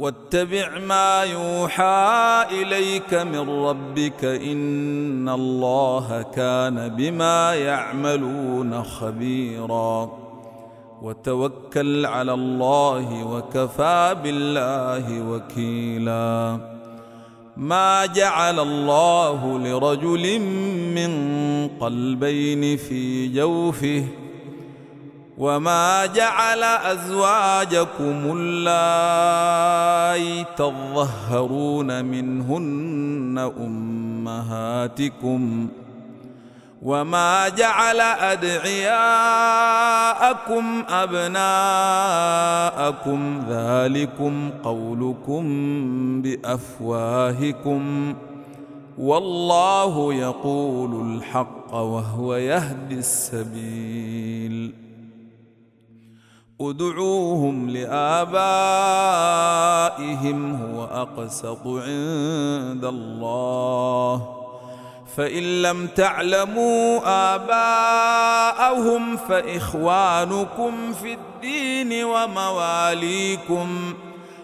واتبع ما يوحى إليك من ربك إن الله كان بما يعملون خبيرا. وتوكل على الله وكفى بالله وكيلا. ما جعل الله لرجل من قلبين في جوفه وما جعل ازواجكم اللائي تظهرون منهن امهاتكم وما جعل ادعياءكم ابناءكم ذلكم قولكم بافواهكم والله يقول الحق وهو يهدي السبيل ادعوهم لآبائهم هو أقسط عند الله. فإن لم تعلموا آباءهم فإخوانكم في الدين ومواليكم.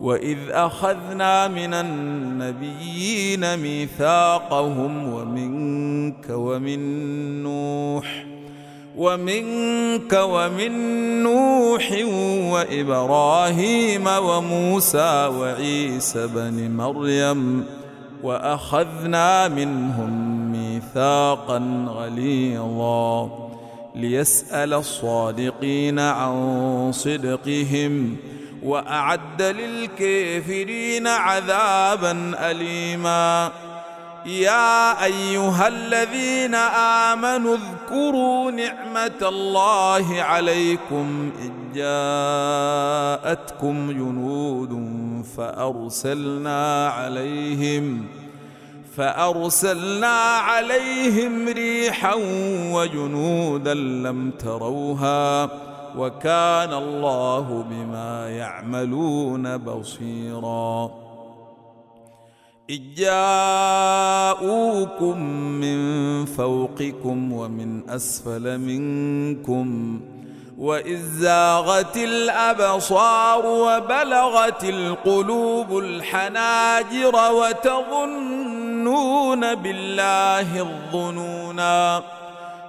واذ اخذنا من النبيين ميثاقهم ومنك ومن نوح ومنك ومن نوح وابراهيم وموسى وعيسى بن مريم واخذنا منهم ميثاقا غليظا ليسال الصادقين عن صدقهم وأعد للكافرين عذابا اليما. يا أيها الذين آمنوا اذكروا نعمة الله عليكم إذ جاءتكم جنود فأرسلنا عليهم فأرسلنا عليهم ريحا وجنودا لم تروها وكان الله بما يعملون بصيرا. إذ جاءوكم من فوقكم ومن أسفل منكم وإذ زاغت الأبصار وبلغت القلوب الحناجر وتظنون بالله الظنونا.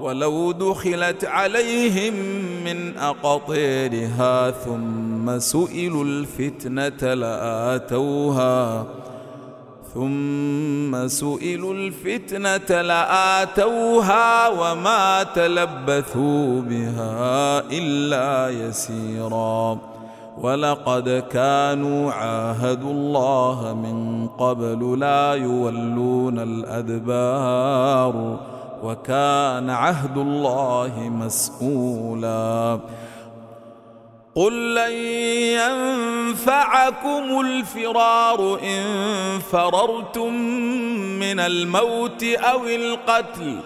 ولو دخلت عليهم من اقطيرها ثم سئلوا الفتنة لآتوها ثم سئلوا الفتنة لآتوها وما تلبثوا بها إلا يسيرا. ولقد كانوا عاهدوا الله من قبل لا يولون الأدبار. وكان عهد الله مسؤولا. قل لن ينفعكم الفرار إن فررتم من الموت أو القتل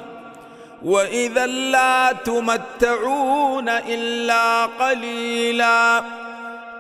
وإذا لا تمتعون إلا قليلا.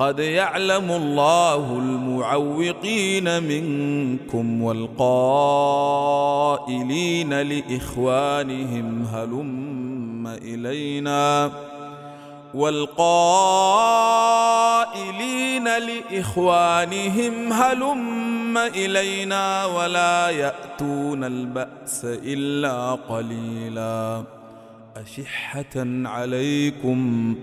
قد يعلم الله المعوقين منكم والقائلين لإخوانهم هلم إلينا والقائلين لإخوانهم هلم إلينا ولا يأتون البأس إلا قليلا أشحة عليكم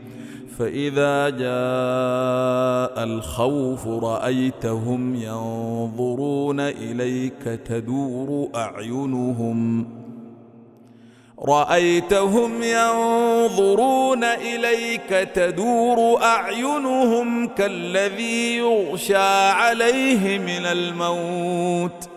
فإذا جاء الخوف رأيتهم ينظرون إليك تدور أعينهم. رأيتهم ينظرون إليك تدور أعينهم كالذي يغشى عليه من الموت.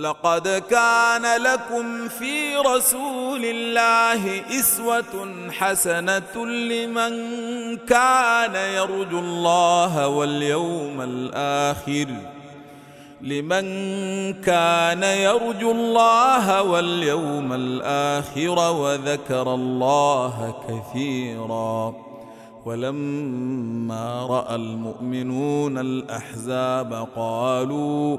لقد كان لكم في رسول الله إسوة حسنة لمن كان يرجو الله واليوم الآخر. لمن كان يرجو الله واليوم الآخر وذكر الله كثيرا. ولما رأى المؤمنون الأحزاب قالوا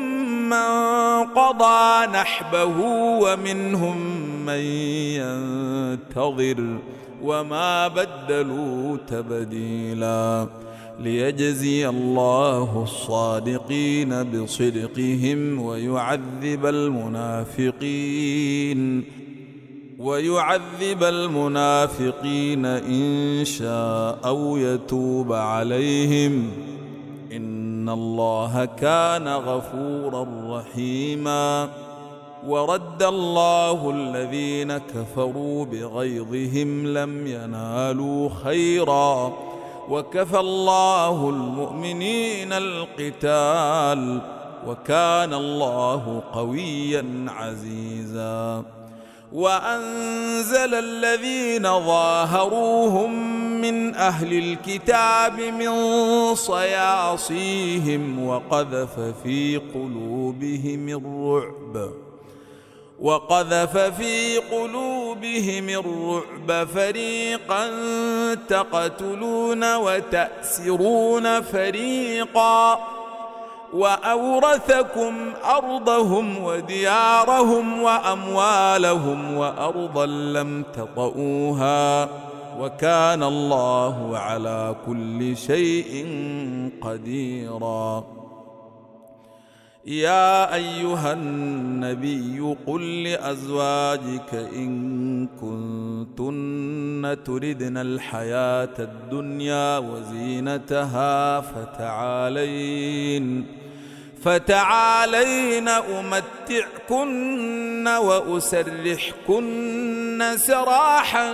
من قضى نحبه ومنهم من ينتظر وما بدلوا تبديلا ليجزي الله الصادقين بصدقهم ويعذب المنافقين ويعذب المنافقين ان شاء أو يتوب عليهم إن الله كان غفورا رحيما ورد الله الذين كفروا بغيظهم لم ينالوا خيرا وكفى الله المؤمنين القتال وكان الله قويا عزيزا وأنزل الذين ظاهروهم من أهل الكتاب من صياصيهم وقذف في قلوبهم الرعب. وقذف في قلوبهم الرعب فريقا تقتلون وتأسرون فريقا. وأورثكم أرضهم وديارهم وأموالهم وأرضا لم تطئوها. وكان الله على كل شيء قديرا. يا أيها النبي قل لأزواجك إن كنتن تردن الحياة الدنيا وزينتها فتعالين فتعالين أمتعكن وأسرحكن سراحا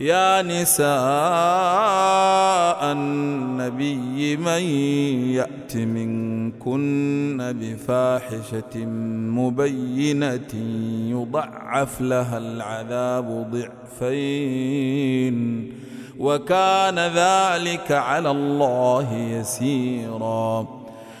يا نساء النبي من يأت منكن بفاحشة مبينة يضعف لها العذاب ضعفين وكان ذلك على الله يسيرا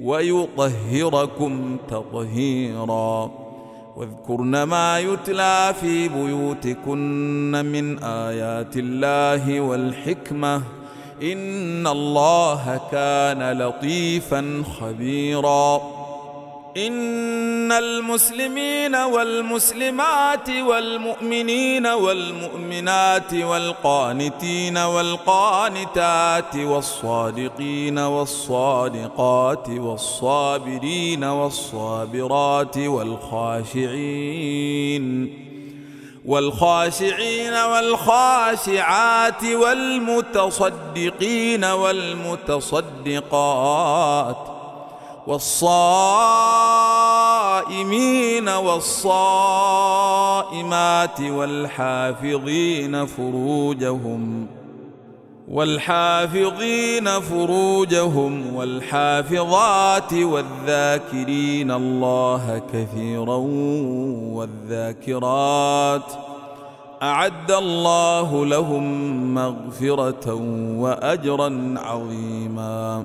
ويطهركم تطهيرا. واذكرن ما يتلى في بيوتكن من آيات الله والحكمة. إن الله كان لطيفا خبيرا. إن المسلمين والمسلمات والمؤمنين والمؤمنات والقانتين والقانتات والصادقين والصادقات والصابرين والصابرات والخاشعين والخاشعين والخاشعات والمتصدقين والمتصدقات والصائمين والصائمات والحافظين فروجهم والحافظين فروجهم والحافظات والذاكرين الله كثيرا والذاكرات أعد الله لهم مغفرة واجرا عظيما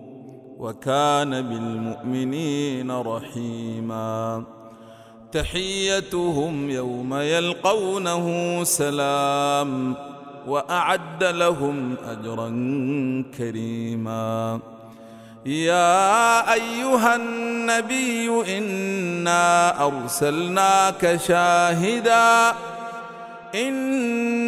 وكان بالمؤمنين رحيما. تحيتهم يوم يلقونه سلام وأعد لهم أجرا كريما. يا أيها النبي إنا أرسلناك شاهدا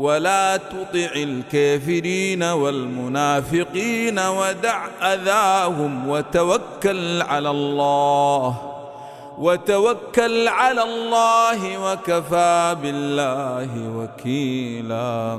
ولا تطع الكافرين والمنافقين ودع أذاهم وتوكل على الله وتوكل على الله وكفى بالله وكيلا.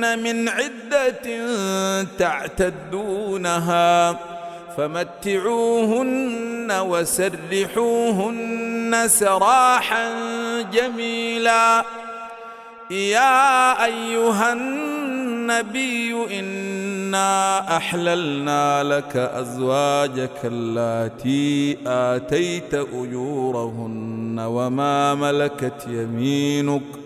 من عدة تعتدونها فمتعوهن وسرحوهن سراحا جميلا. يا أيها النبي إنا أحللنا لك أزواجك اللاتي آتيت أجورهن وما ملكت يمينك ۖ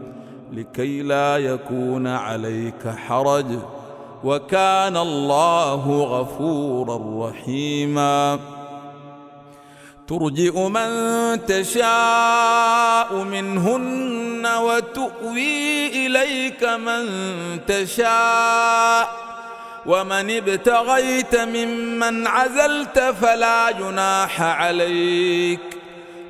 لكي لا يكون عليك حرج. وكان الله غفورا رحيما. ترجئ من تشاء منهن وتؤوي إليك من تشاء. ومن ابتغيت ممن عزلت فلا جناح عليك.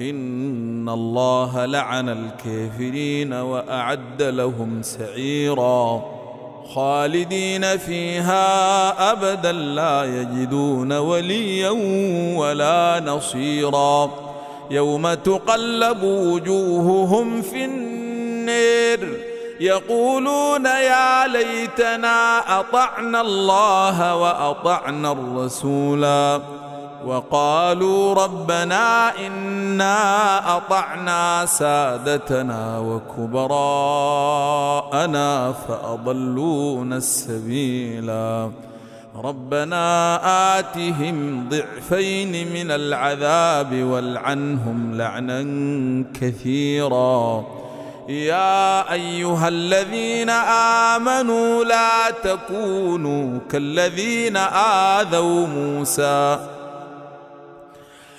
ان الله لعن الكافرين واعد لهم سعيرا خالدين فيها ابدا لا يجدون وليا ولا نصيرا يوم تقلب وجوههم في النير يقولون يا ليتنا اطعنا الله واطعنا الرسولا وقالوا ربنا إنا أطعنا سادتنا وكبراءنا فأضلونا السبيلا. ربنا آتهم ضعفين من العذاب والعنهم لعنا كثيرا. يا أيها الذين آمنوا لا تكونوا كالذين آذوا موسى.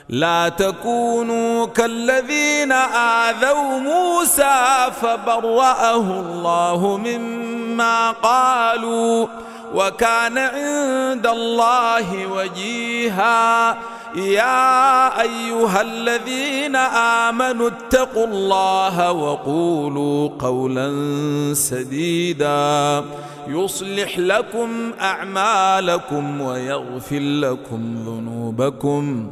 لا تكونوا كالذين آذوا موسى فبرأه الله مما قالوا وكان عند الله وجيها. يا أيها الذين آمنوا اتقوا الله وقولوا قولا سديدا. يصلح لكم أعمالكم ويغفر لكم ذنوبكم.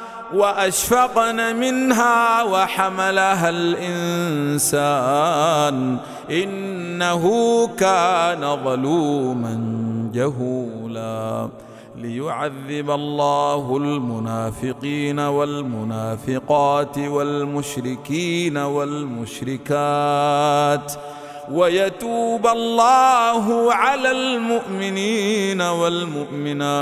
وأشفقن منها وحملها الإنسان إنه كان ظلوما جهولا ليعذب الله المنافقين والمنافقات والمشركين والمشركات ويتوب الله على المؤمنين والمؤمنات